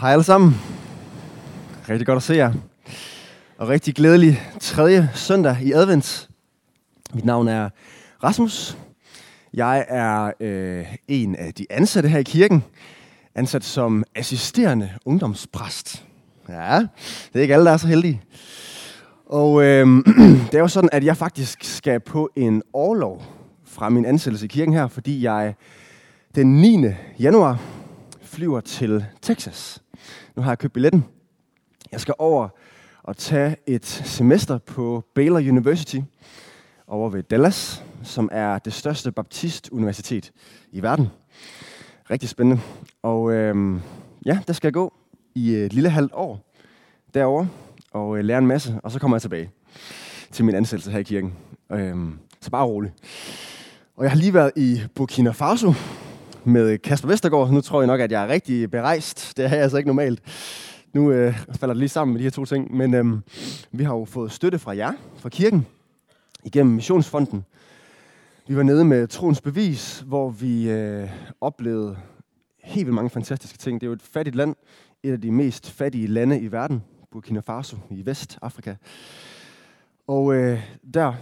Hej alle sammen. Rigtig godt at se jer. Og rigtig glædelig tredje søndag i advent. Mit navn er Rasmus. Jeg er øh, en af de ansatte her i kirken. Ansat som assisterende ungdomspræst. Ja, det er ikke alle, der er så heldige. Og øh, det er jo sådan, at jeg faktisk skal på en overlov fra min ansættelse i kirken her, fordi jeg den 9. januar flyver til Texas. Nu har jeg købt billetten. Jeg skal over og tage et semester på Baylor University over ved Dallas, som er det største baptistuniversitet i verden. Rigtig spændende. Og øhm, ja, der skal jeg gå i et lille halvt år derover og øh, lære en masse, og så kommer jeg tilbage til min ansættelse her i kirken. Øhm, så bare rolig. Og jeg har lige været i Burkina Faso med Kasper Vestergaard. Nu tror jeg nok, at jeg er rigtig berejst. Det er jeg altså ikke normalt. Nu øh, falder det lige sammen med de her to ting. Men øh, vi har jo fået støtte fra jer, fra kirken, igennem Missionsfonden. Vi var nede med Troens Bevis, hvor vi øh, oplevede helt vildt mange fantastiske ting. Det er jo et fattigt land, et af de mest fattige lande i verden, Burkina Faso i Vestafrika. Og øh, der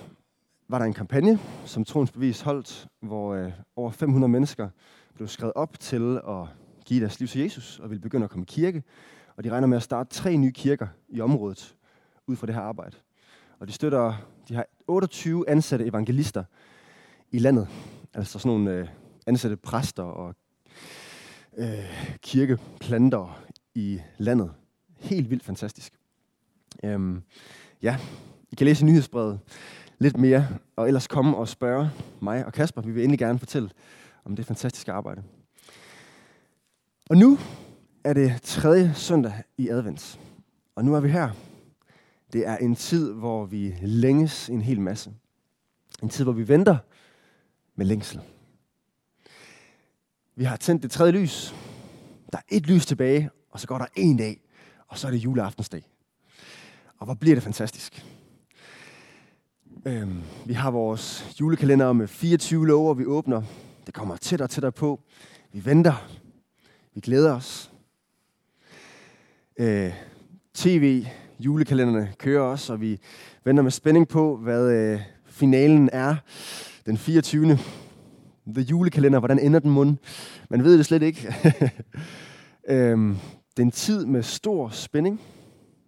var der en kampagne, som Troens Bevis holdt, hvor øh, over 500 mennesker blev skrevet op til at give deres liv til Jesus og ville begynde at komme i kirke. Og de regner med at starte tre nye kirker i området ud fra det her arbejde. Og de støtter, de har 28 ansatte evangelister i landet. Altså sådan nogle øh, ansatte præster og øh, kirkeplanter i landet. Helt vildt fantastisk. Øhm, ja, I kan læse nyhedsbrevet lidt mere, og ellers komme og spørge mig og Kasper. Vi vil endelig gerne fortælle om det fantastiske arbejde. Og nu er det tredje søndag i advent. Og nu er vi her. Det er en tid, hvor vi længes en hel masse. En tid, hvor vi venter med længsel. Vi har tændt det tredje lys. Der er et lys tilbage, og så går der en dag, og så er det juleaftensdag. Og hvor bliver det fantastisk. Øhm, vi har vores julekalender med 24 lover, vi åbner. Det kommer tættere og tættere på. Vi venter. Vi glæder os. Øh, TV, julekalenderne kører også, og vi venter med spænding på, hvad øh, finalen er den 24. The julekalender, hvordan ender den mund? Man ved det slet ikke. øhm, det er en tid med stor spænding,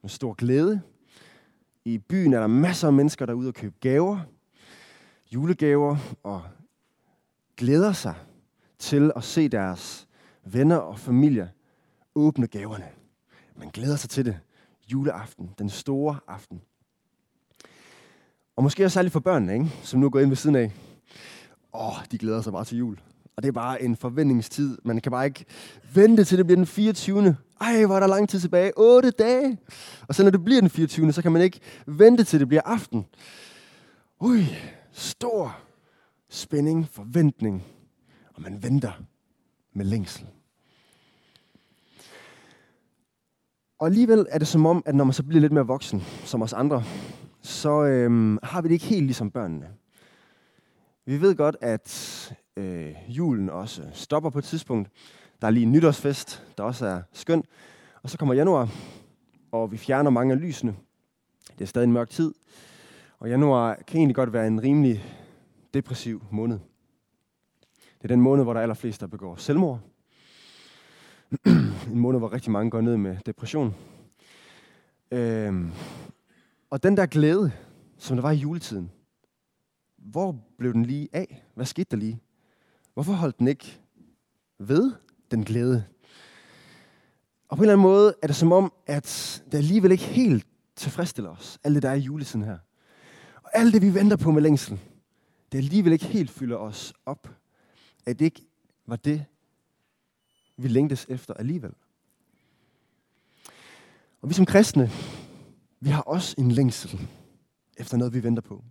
med stor glæde. I byen er der masser af mennesker, der er ude og købe gaver, julegaver, og glæder sig til at se deres venner og familie åbne gaverne. Man glæder sig til det. Juleaften, den store aften. Og måske også særligt for børnene, ikke? som nu går ind ved siden af. Åh, de glæder sig bare til jul. Og det er bare en forventningstid. Man kan bare ikke vente til det bliver den 24. Ej, hvor er der lang tid tilbage. 8 dage. Og så når det bliver den 24. så kan man ikke vente til det bliver aften. Ui, stor spænding, forventning. Og man venter med længsel. Og alligevel er det som om, at når man så bliver lidt mere voksen, som os andre, så øhm, har vi det ikke helt ligesom børnene. Vi ved godt, at øh, julen også stopper på et tidspunkt. Der er lige en nytårsfest, der også er skøn. Og så kommer januar, og vi fjerner mange af lysene. Det er stadig en mørk tid. Og januar kan egentlig godt være en rimelig depressiv måned. Det er den måned, hvor der er allerflest, der begår selvmord. en måned, hvor rigtig mange går ned med depression. Øhm, og den der glæde, som der var i juletiden, hvor blev den lige af? Hvad skete der lige? Hvorfor holdt den ikke ved den glæde? Og på en eller anden måde er det som om, at det alligevel ikke helt tilfredsstiller os, alt det der er i juletiden her. Og alt det, vi venter på med længsel, det alligevel ikke helt fylder os op. At det ikke var det, vi længtes efter alligevel. Og vi som kristne, vi har også en længsel efter noget, vi venter på.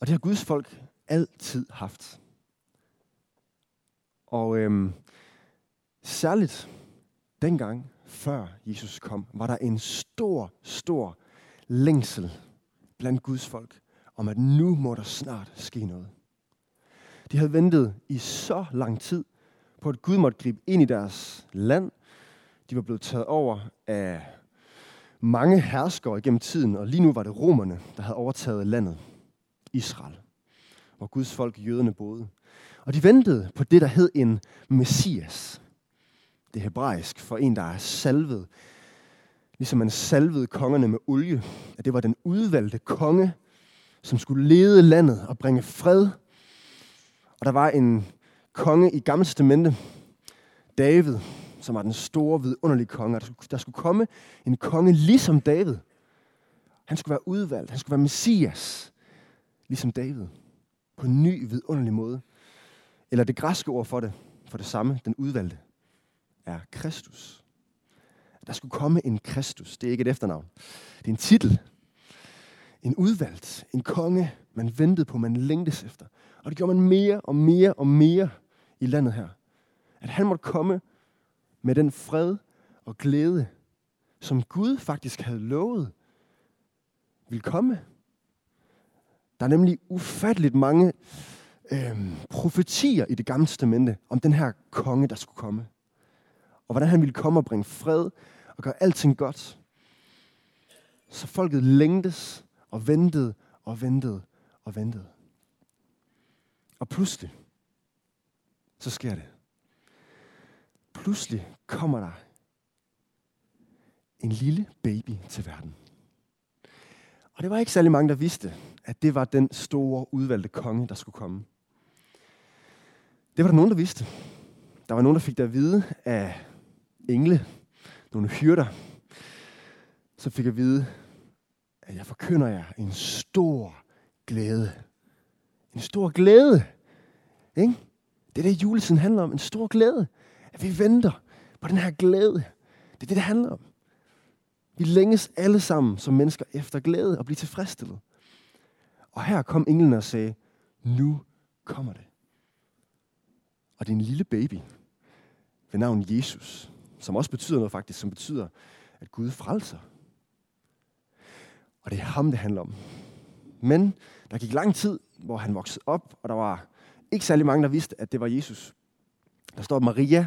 Og det har Guds folk altid haft. Og øhm, særligt dengang, før Jesus kom, var der en stor, stor længsel blandt Guds folk om, at nu må der snart ske noget. De havde ventet i så lang tid på, at Gud måtte gribe ind i deres land, De var blevet taget over af mange herskere gennem tiden, og lige nu var det romerne, der havde overtaget landet, Israel, hvor Guds folk, jøderne, boede. Og de ventede på det, der hed en messias. Det er hebraisk for en, der er salvet. Ligesom man salvede kongerne med olie. At det var den udvalgte konge, som skulle lede landet og bringe fred. Og der var en konge i Gamle Testamente, David, som var den store, vidunderlige konge. Der skulle komme en konge ligesom David. Han skulle være udvalgt. Han skulle være messias, ligesom David. På en ny, vidunderlig måde. Eller det græske ord for det, for det samme, den udvalgte, er Kristus. Der skulle komme en Kristus. Det er ikke et efternavn. Det er en titel. En udvalgt. En konge, man ventede på, man længtes efter. Og det gjorde man mere og mere og mere i landet her. At han måtte komme med den fred og glæde, som Gud faktisk havde lovet, vil komme. Der er nemlig ufatteligt mange øh, profetier i det gamle testamente om den her konge, der skulle komme. Og hvordan han ville komme og bringe fred og gøre alting godt. Så folket længtes og ventede og ventede og ventede. Og pludselig, så sker det. Pludselig kommer der en lille baby til verden. Og det var ikke særlig mange, der vidste, at det var den store udvalgte konge, der skulle komme. Det var der nogen, der vidste. Der var nogen, der fik det at vide af engle, nogle hyrder. Så fik at vide, at jeg forkynder jer en stor glæde. En stor glæde. Ikke? Det er det, juletiden handler om. En stor glæde. At vi venter på den her glæde. Det er det, det handler om. Vi længes alle sammen som mennesker efter glæde og blive tilfredsstillet. Og her kom englen og sagde, nu kommer det. Og det er en lille baby ved navn Jesus, som også betyder noget faktisk, som betyder, at Gud frelser. Og det er ham, det handler om. Men der gik lang tid, hvor han voksede op, og der var ikke særlig mange, der vidste, at det var Jesus. Der står, Maria,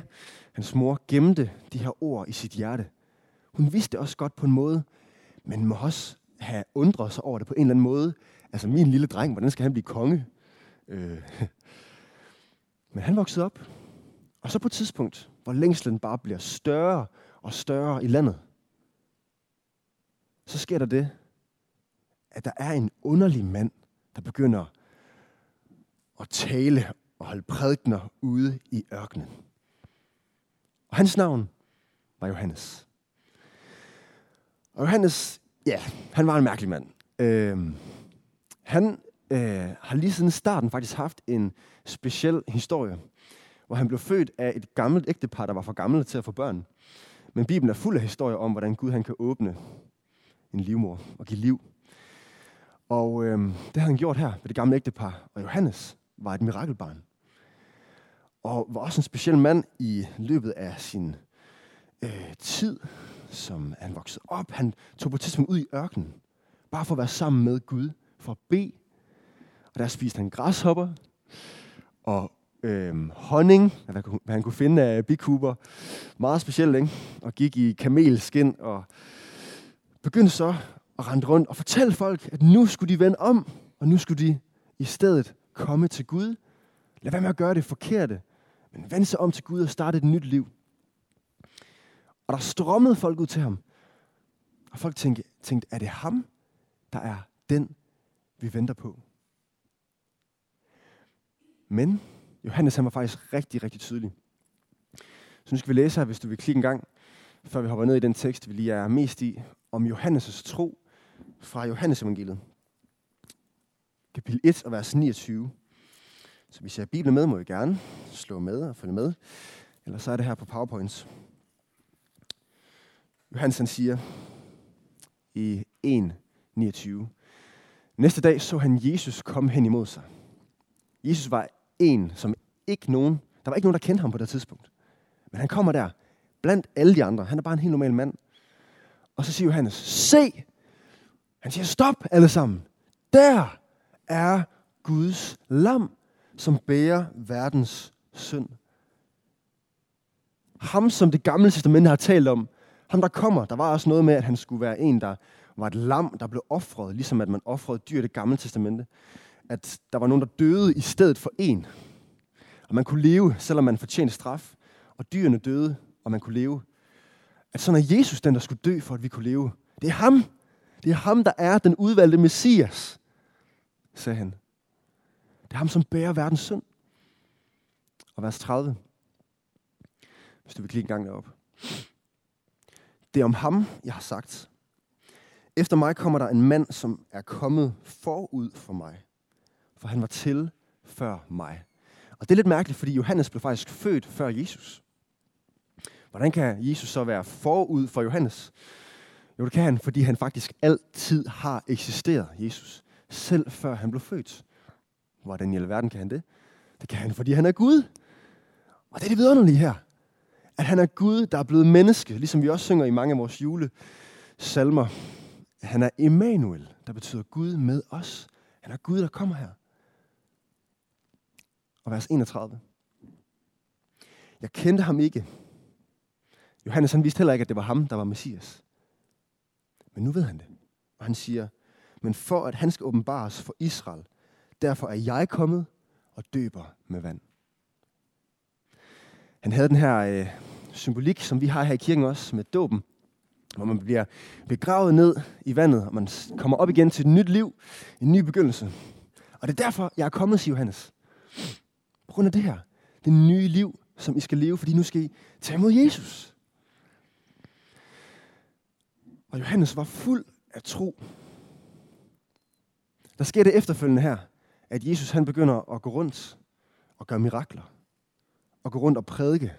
hans mor, gemte de her ord i sit hjerte. Hun vidste det også godt på en måde, men må også have undret sig over det på en eller anden måde. Altså min lille dreng, hvordan skal han blive konge? Øh. Men han voksede op. Og så på et tidspunkt, hvor længslen bare bliver større og større i landet, så sker der det, at der er en underlig mand, der begynder at tale og holde prædikner ude i ørkenen. Og hans navn var Johannes. Og Johannes, ja, han var en mærkelig mand. Øh, han øh, har lige siden starten faktisk haft en speciel historie, hvor han blev født af et gammelt ægtepar, der var for gamle til at få børn. Men Bibelen er fuld af historier om, hvordan Gud han kan åbne en livmor og give liv. Og øh, det havde han gjort her ved det gamle ægtepar. Og Johannes var et mirakelbarn. Og var også en speciel mand i løbet af sin øh, tid, som han voksede op. Han tog på et tidspunkt ud i ørkenen, bare for at være sammen med Gud, for at bede. Og der spiste han græshopper og øh, honning, hvad, hvad han kunne finde af bikuber. Meget specielt, ikke? Og gik i kamelskin og begyndte så og rende rundt og fortælle folk, at nu skulle de vende om, og nu skulle de i stedet komme til Gud. Lad være med at gøre det forkerte, men vend sig om til Gud og starte et nyt liv. Og der strømmede folk ud til ham. Og folk tænkte, tænkte, er det ham, der er den, vi venter på? Men Johannes han var faktisk rigtig, rigtig tydelig. Så nu skal vi læse her, hvis du vil klikke en gang, før vi hopper ned i den tekst, vi lige er mest i, om Johannes' tro fra Johannes evangeliet. Kapitel 1 og vers 29. Så hvis jeg har Bibelen med, må I gerne slå med og følge med. Eller så er det her på PowerPoints. Johannes han siger i 1.29. Næste dag så han Jesus komme hen imod sig. Jesus var en, som ikke nogen, der var ikke nogen, der kendte ham på det tidspunkt. Men han kommer der, blandt alle de andre. Han er bare en helt normal mand. Og så siger Johannes, se! Han siger, stop alle sammen. Der er Guds lam, som bærer verdens synd. Ham, som det gamle testamente har talt om. Ham, der kommer. Der var også noget med, at han skulle være en, der var et lam, der blev offret, ligesom at man offrede dyr i det gamle testamente. At der var nogen, der døde i stedet for en. Og man kunne leve, selvom man fortjente straf. Og dyrene døde, og man kunne leve. At sådan er Jesus den, der skulle dø, for at vi kunne leve. Det er ham. Det er ham, der er den udvalgte Messias, sagde han. Det er ham, som bærer verdens synd. Og vers 30. Hvis du vil klikke en gang derop. Det er om ham, jeg har sagt. Efter mig kommer der en mand, som er kommet forud for mig. For han var til før mig. Og det er lidt mærkeligt, fordi Johannes blev faktisk født før Jesus. Hvordan kan Jesus så være forud for Johannes? Jo, det kan han, fordi han faktisk altid har eksisteret, Jesus. Selv før han blev født. Hvordan i alverden kan han det? Det kan han, fordi han er Gud. Og det er det vidunderlige her. At han er Gud, der er blevet menneske, ligesom vi også synger i mange af vores julesalmer. Han er Emmanuel, der betyder Gud med os. Han er Gud, der kommer her. Og vers 31. Jeg kendte ham ikke. Johannes han vidste heller ikke, at det var ham, der var Messias. Men nu ved han det. Og han siger, men for at han skal åbenbares for Israel, derfor er jeg kommet og døber med vand. Han havde den her øh, symbolik, som vi har her i kirken også, med dåben, hvor man bliver begravet ned i vandet, og man kommer op igen til et nyt liv, en ny begyndelse. Og det er derfor, jeg er kommet, siger Johannes. På grund af det her. Det nye liv, som I skal leve, fordi nu skal I tage imod Jesus. Og Johannes var fuld af tro. Der sker det efterfølgende her, at Jesus han begynder at gå rundt og gøre mirakler. Og gå rundt og prædike.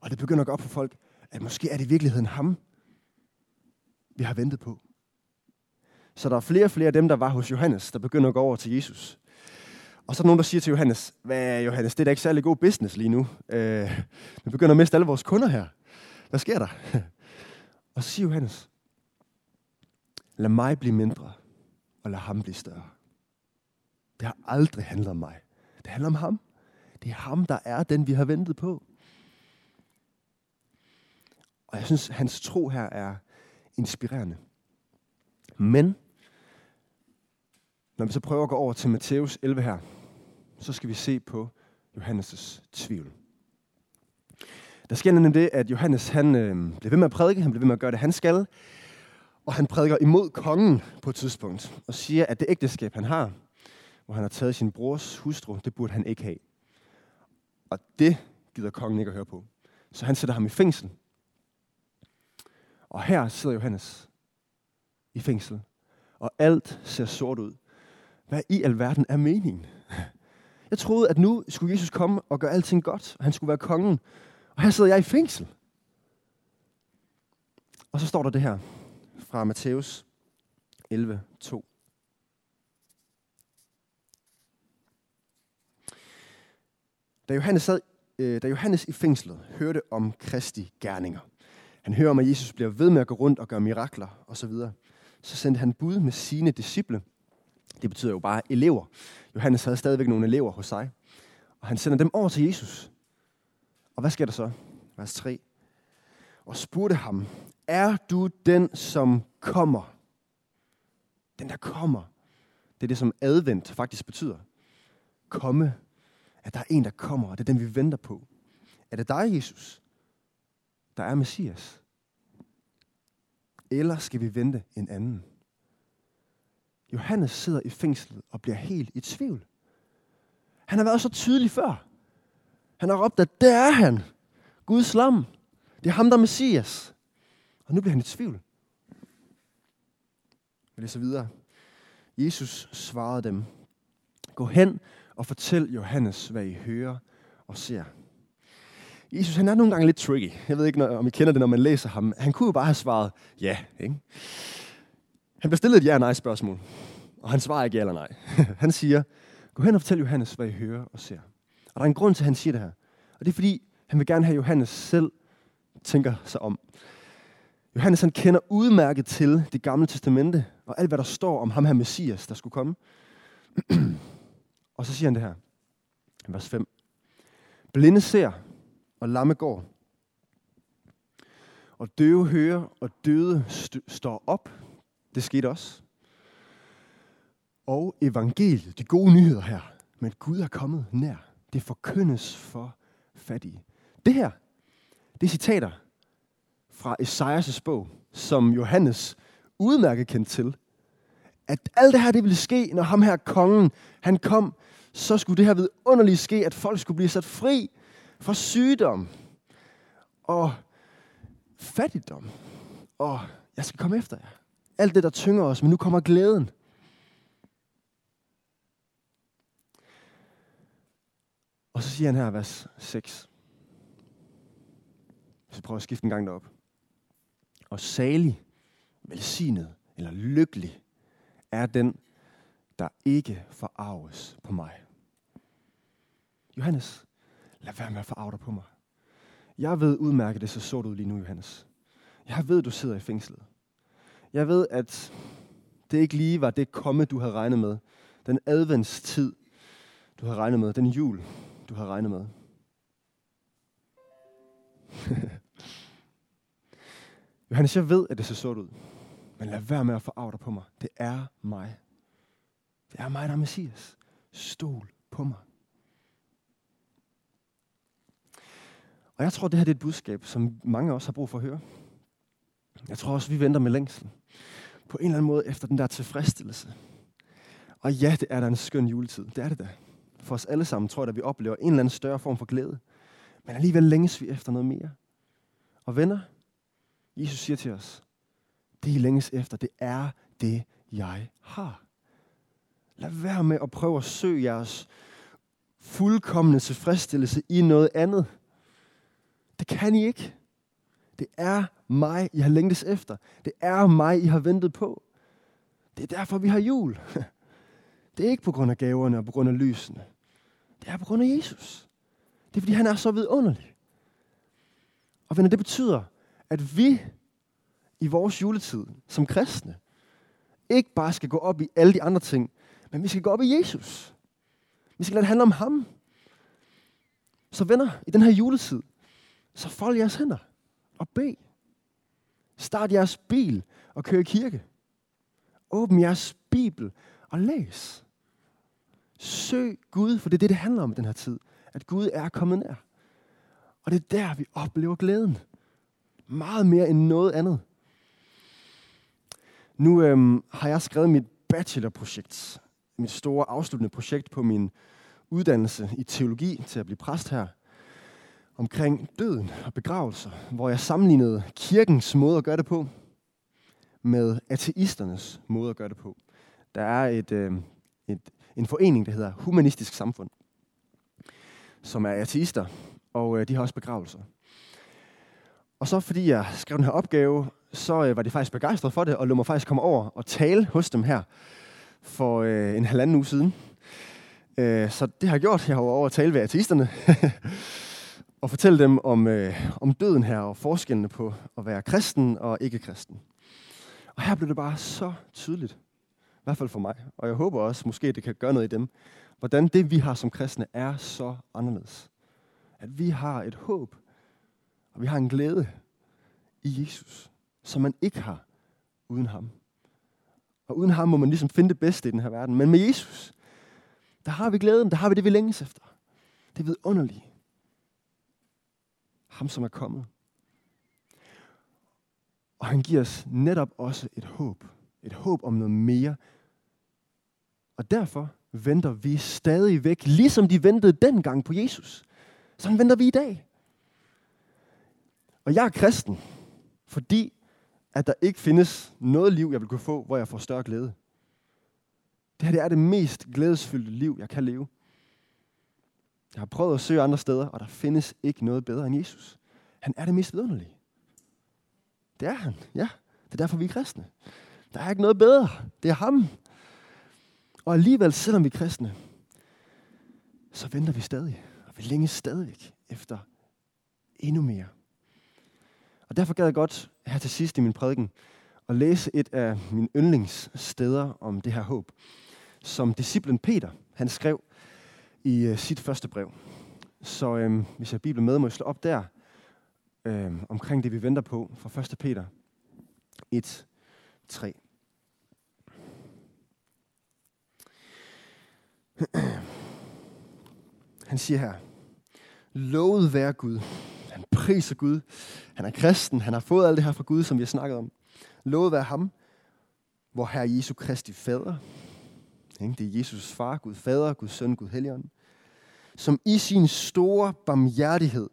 Og det begynder at gå op for folk, at måske er det i virkeligheden ham, vi har ventet på. Så der er flere og flere af dem, der var hos Johannes, der begynder at gå over til Jesus. Og så er der nogen, der siger til Johannes, hvad Johannes, det er da ikke særlig god business lige nu. Øh, vi begynder at miste alle vores kunder her. Hvad sker der? og så siger Johannes, lad mig blive mindre, og lad ham blive større. Det har aldrig handlet om mig. Det handler om ham. Det er ham, der er den, vi har ventet på. Og jeg synes, hans tro her er inspirerende. Men, når vi så prøver at gå over til Matthæus 11 her, så skal vi se på Johannes' tvivl. Der sker nemlig det, at Johannes han, øh, bliver ved med at prædike, han bliver ved med at gøre det, han skal, og han prædiker imod kongen på et tidspunkt, og siger, at det ægteskab, han har, hvor han har taget sin brors hustru, det burde han ikke have. Og det gider kongen ikke at høre på. Så han sætter ham i fængsel. Og her sidder Johannes i fængsel, og alt ser sort ud. Hvad i alverden er meningen? Jeg troede, at nu skulle Jesus komme og gøre alting godt, og han skulle være kongen. Og her sidder jeg i fængsel. Og så står der det her fra Matthæus 11, 2. Da Johannes, sad, øh, da Johannes i fængslet hørte om Kristi gerninger, han hører om, at Jesus bliver ved med at gå rundt og gøre mirakler osv., så, så sendte han bud med sine disciple. Det betyder jo bare elever. Johannes havde stadigvæk nogle elever hos sig. Og han sender dem over til Jesus. Og hvad sker der så? Vers 3. Og spurgte ham, er du den, som kommer? Den, der kommer. Det er det, som advent faktisk betyder. Komme. At der er en, der kommer, og det er den, vi venter på. Er det dig, Jesus, der er Messias? Eller skal vi vente en anden? Johannes sidder i fængslet og bliver helt i tvivl. Han har været så tydelig før. Han har råbt, at det er han. Guds lam. Det er ham, der er Messias. Og nu bliver han i tvivl. Jeg læser videre. Jesus svarede dem, gå hen og fortæl Johannes, hvad I hører og ser. Jesus, han er nogle gange lidt tricky. Jeg ved ikke, om I kender det, når man læser ham. Han kunne jo bare have svaret ja. Ikke? Han bliver stillet et ja-nej spørgsmål, og han svarer ikke ja eller nej. Han siger, gå hen og fortæl Johannes, hvad I hører og ser. Og der er en grund til, at han siger det her. Og det er fordi, han vil gerne have, at Johannes selv tænker sig om. Johannes han kender udmærket til det gamle testamente, og alt hvad der står om ham her Messias, der skulle komme. og så siger han det her, vers 5. Blinde ser, og lamme går. Og døve hører, og døde st- står op. Det skete også. Og evangeliet, de gode nyheder her, men Gud er kommet nær. Det forkyndes for fattige. Det her, det er citater fra Esajas' bog, som Johannes udmærket kendte til. At alt det her, det ville ske, når ham her kongen, han kom, så skulle det her vidunderligt ske, at folk skulle blive sat fri fra sygdom og fattigdom. Og jeg skal komme efter jer. Alt det, der tynger os, men nu kommer glæden. Og så siger han her, vers 6. Så prøver at skifte en gang derop. Og salig, velsignet eller lykkelig er den, der ikke forarves på mig. Johannes, lad være med at forarve dig på mig. Jeg ved udmærket, det så sort ud lige nu, Johannes. Jeg ved, du sidder i fængslet. Jeg ved, at det ikke lige var det komme, du havde regnet med. Den adventstid, du havde regnet med. Den jul, du havde regnet med. Johannes, jeg ved, at det ser sort ud. Men lad være med at forarve dig på mig. Det er mig. Det er mig, der er Messias. Stol på mig. Og jeg tror, det her det er et budskab, som mange af os har brug for at høre. Jeg tror også, vi venter med længsel. På en eller anden måde efter den der tilfredsstillelse. Og ja, det er da en skøn juletid. Det er det da. For os alle sammen tror jeg, at vi oplever en eller anden større form for glæde. Men alligevel længes vi efter noget mere. Og venner, Jesus siger til os, det I længes efter, det er det, jeg har. Lad være med at prøve at søge jeres fuldkommende tilfredsstillelse i noget andet. Det kan I ikke. Det er mig, I har længtes efter. Det er mig, I har ventet på. Det er derfor, vi har jul. Det er ikke på grund af gaverne og på grund af lysene. Det er på grund af Jesus. Det er, fordi han er så vidunderlig. Og venner, det betyder, at vi i vores juletid som kristne ikke bare skal gå op i alle de andre ting, men vi skal gå op i Jesus. Vi skal lade det handle om ham. Så venner, i den her juletid, så fold jeres hænder og bed. Start jeres bil og kør i kirke. Åbn jeres bibel og læs. Søg Gud, for det er det, det handler om i den her tid. At Gud er kommet nær. Og det er der, vi oplever glæden. Meget mere end noget andet. Nu øhm, har jeg skrevet mit bachelorprojekt, mit store afsluttende projekt på min uddannelse i teologi til at blive præst her, omkring døden og begravelser, hvor jeg sammenlignede kirkens måde at gøre det på med ateisternes måde at gøre det på. Der er et, øh, et, en forening, der hedder Humanistisk Samfund, som er ateister, og øh, de har også begravelser. Og så fordi jeg skrev den her opgave, så øh, var de faktisk begejstret for det, og lå mig faktisk komme over og tale hos dem her for øh, en halvanden uge siden. Øh, så det har jeg gjort. Jeg har over at tale ved ateisterne. og fortælle dem om, øh, om døden her, og forskellene på at være kristen og ikke-kristen. Og her blev det bare så tydeligt, i hvert fald for mig, og jeg håber også, måske det kan gøre noget i dem, hvordan det, vi har som kristne, er så anderledes. At vi har et håb, og vi har en glæde i Jesus, som man ikke har uden ham. Og uden ham må man ligesom finde det bedste i den her verden. Men med Jesus, der har vi glæden, der har vi det, vi længes efter. Det er vidunderligt. Ham, som er kommet. Og han giver os netop også et håb. Et håb om noget mere. Og derfor venter vi stadig væk, ligesom de ventede dengang på Jesus. Sådan venter vi i dag. Og jeg er kristen, fordi at der ikke findes noget liv, jeg vil kunne få, hvor jeg får større glæde. Det her det er det mest glædesfyldte liv, jeg kan leve. Jeg har prøvet at søge andre steder, og der findes ikke noget bedre end Jesus. Han er det mest vidunderlige. Det er han, ja. Det er derfor, vi er kristne. Der er ikke noget bedre. Det er ham. Og alligevel, selvom vi er kristne, så venter vi stadig. Og vi længes stadig efter endnu mere. Og derfor gad jeg godt her til sidst i min prædiken at læse et af mine yndlingssteder om det her håb, som disciplen Peter, han skrev i uh, sit første brev. Så øhm, hvis jeg har Bibelen med, må jeg slå op der. øh, omkring det, vi venter på fra 1. Peter 1, 3. Han siger her, lovet være Gud. Priser Gud. Han er kristen. Han har fået alt det her fra Gud, som vi har snakket om. Lovet være ham, hvor Herre Jesu Kristi fader. Det er Jesus far, Gud fader, Gud søn, Gud helligånd. Som i sin store barmhjertighed,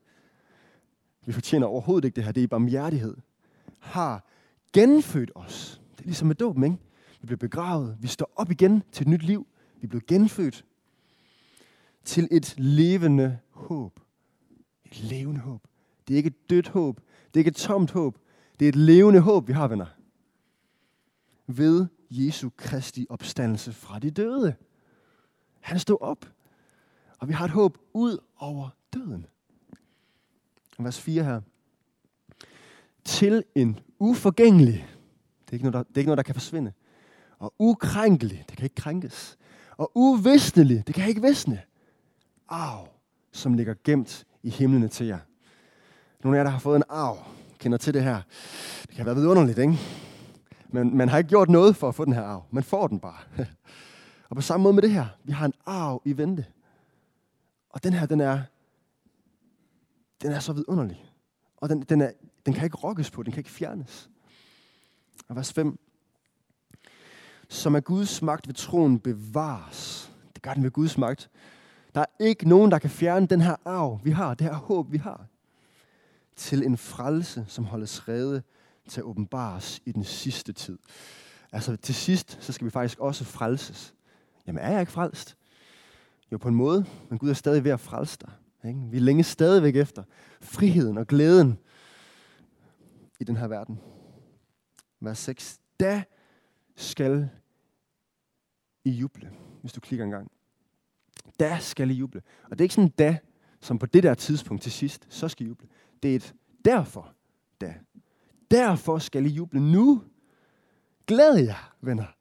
vi fortjener overhovedet ikke det her, det er barmhjertighed, har genfødt os. Det er ligesom med dåben, ikke? Vi bliver begravet, vi står op igen til et nyt liv. Vi bliver genfødt til et levende håb. Et levende håb. Det er ikke et dødt håb. Det er ikke et tomt håb. Det er et levende håb, vi har, venner. Ved Jesu Kristi opstandelse fra de døde. Han stod op. Og vi har et håb ud over døden. Vers 4 her. Til en uforgængelig. Det er ikke noget, der, det er ikke noget, der kan forsvinde. Og ukrænkelig. Det kan ikke krænkes. Og uvisnelig. Det kan ikke visne. Arv, som ligger gemt i himlene til jer. Nogle af jer, der har fået en arv, kender til det her. Det kan være vidunderligt, ikke? Men man har ikke gjort noget for at få den her arv. Man får den bare. Og på samme måde med det her. Vi har en arv i vente. Og den her, den er, den er så vidunderlig. Og den, den, er, den kan ikke rokkes på, den kan ikke fjernes. Og vers 5. Som er Guds magt ved troen bevares. Det gør den ved Guds magt. Der er ikke nogen, der kan fjerne den her arv, vi har, det her håb, vi har, til en frelse, som holdes rede til at åbenbares i den sidste tid. Altså til sidst, så skal vi faktisk også frelses. Jamen er jeg ikke frelst? Jo, på en måde, men Gud er stadig ved at frelse dig. Ikke? Vi er længe stadigvæk efter friheden og glæden i den her verden. Vers 6. Da skal I juble, hvis du klikker en gang. Da skal I juble. Og det er ikke sådan da, som på det der tidspunkt til sidst, så skal I juble. Det er et derfor da. Derfor skal I juble nu. Glæd jer, venner.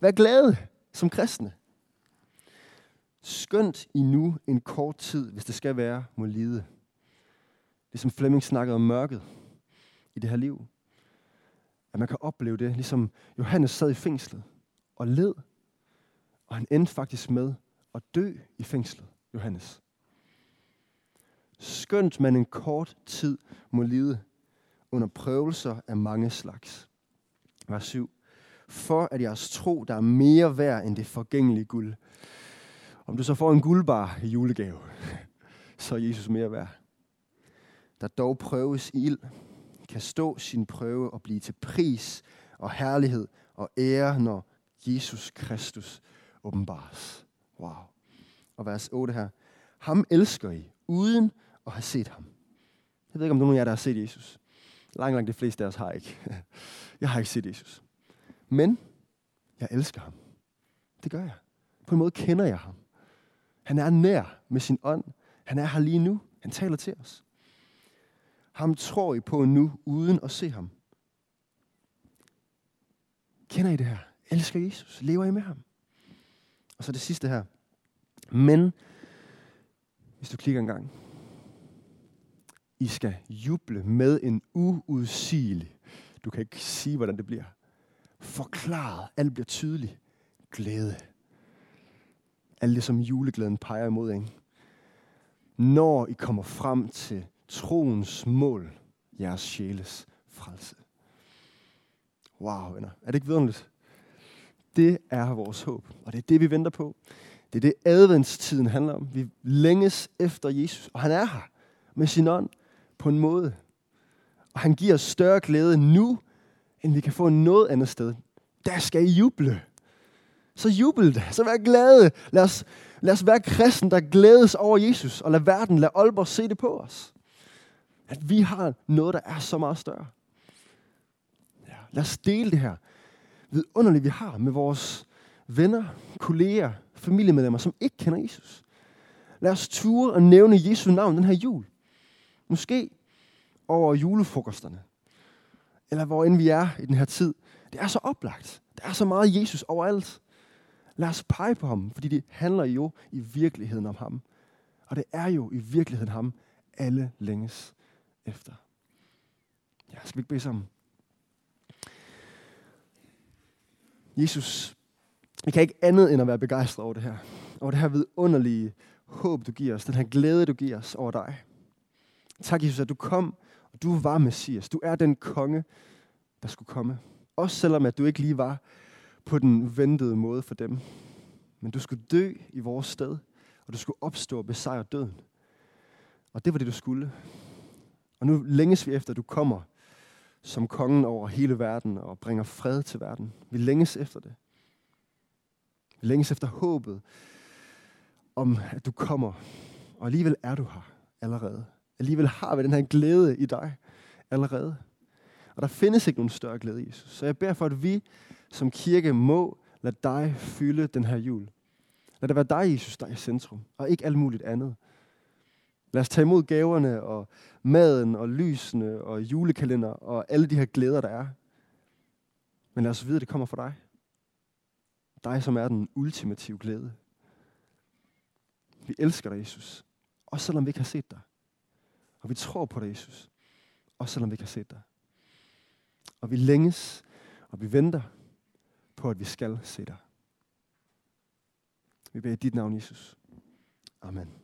Vær glade som kristne. Skønt I nu en kort tid, hvis det skal være, må lide. Ligesom Flemming snakkede om mørket i det her liv. At man kan opleve det, ligesom Johannes sad i fængslet og led. Og han endte faktisk med at dø i fængslet, Johannes. Skønt man en kort tid må lide under prøvelser af mange slags. Vers 7. For at jeres tro, der er mere værd end det forgængelige guld. Om du så får en guldbar i julegave, så er Jesus mere værd. Der dog prøves i ild, kan stå sin prøve og blive til pris og herlighed og ære, når Jesus Kristus åbenbares. Wow. Og vers 8 her. Ham elsker I, uden at have set ham. Jeg ved ikke, om nogen af jer, der har set Jesus. Langt, langt de fleste af os har ikke. Jeg har ikke set Jesus. Men jeg elsker ham. Det gør jeg. På en måde kender jeg ham. Han er nær med sin ånd. Han er her lige nu. Han taler til os. Ham tror I på nu, uden at se ham. Kender I det her? Elsker Jesus? Lever I med ham? Og så det sidste her. Men, hvis du klikker en gang, i skal juble med en uudsigelig, du kan ikke sige, hvordan det bliver, forklaret, alt bliver tydeligt, glæde. Alt det, som juleglæden peger imod, ikke? Når I kommer frem til troens mål, jeres sjæles frelse. Wow, venner. Er det ikke vidunderligt? Det er vores håb, og det er det, vi venter på. Det er det, adventstiden handler om. Vi længes efter Jesus, og han er her med sin ånd på en måde. Og han giver større glæde nu, end vi kan få noget andet sted. Der skal I juble. Så jubel det. Så vær glade. Lad os, lad os være kristen, der glædes over Jesus, og lad verden, lad Aalborg se det på os. At vi har noget, der er så meget større. Ja, lad os dele det her vidunderligt, vi har med vores venner, kolleger, familiemedlemmer, som ikke kender Jesus. Lad os ture og nævne Jesu navn den her jul. Måske over julefrokosterne. Eller hvor end vi er i den her tid. Det er så oplagt. Der er så meget Jesus overalt. Lad os pege på ham, fordi det handler jo i virkeligheden om ham. Og det er jo i virkeligheden ham, alle længes efter. Skal vi ikke bede sammen? Jesus, vi kan ikke andet end at være begejstret over det her. Over det her vidunderlige håb, du giver os. Den her glæde, du giver os over dig. Tak, Jesus, at du kom, og du var Messias. Du er den konge, der skulle komme. Også selvom at du ikke lige var på den ventede måde for dem. Men du skulle dø i vores sted, og du skulle opstå og besejre døden. Og det var det, du skulle. Og nu længes vi efter, at du kommer som kongen over hele verden og bringer fred til verden. Vi længes efter det. Vi længes efter håbet om, at du kommer. Og alligevel er du her allerede. Alligevel har vi den her glæde i dig allerede. Og der findes ikke nogen større glæde, Jesus. Så jeg beder for, at vi som kirke må lade dig fylde den her jul. Lad det være dig, Jesus, der er i centrum, og ikke alt muligt andet. Lad os tage imod gaverne og maden og lysene og julekalender og alle de her glæder, der er. Men lad os vide, at det kommer fra dig. Dig, som er den ultimative glæde. Vi elsker dig, Jesus. Også selvom vi ikke har set dig. Og vi tror på dig, Jesus. Også selvom vi ikke har set dig. Og vi længes, og vi venter på, at vi skal se dig. Vi beder i dit navn, Jesus. Amen.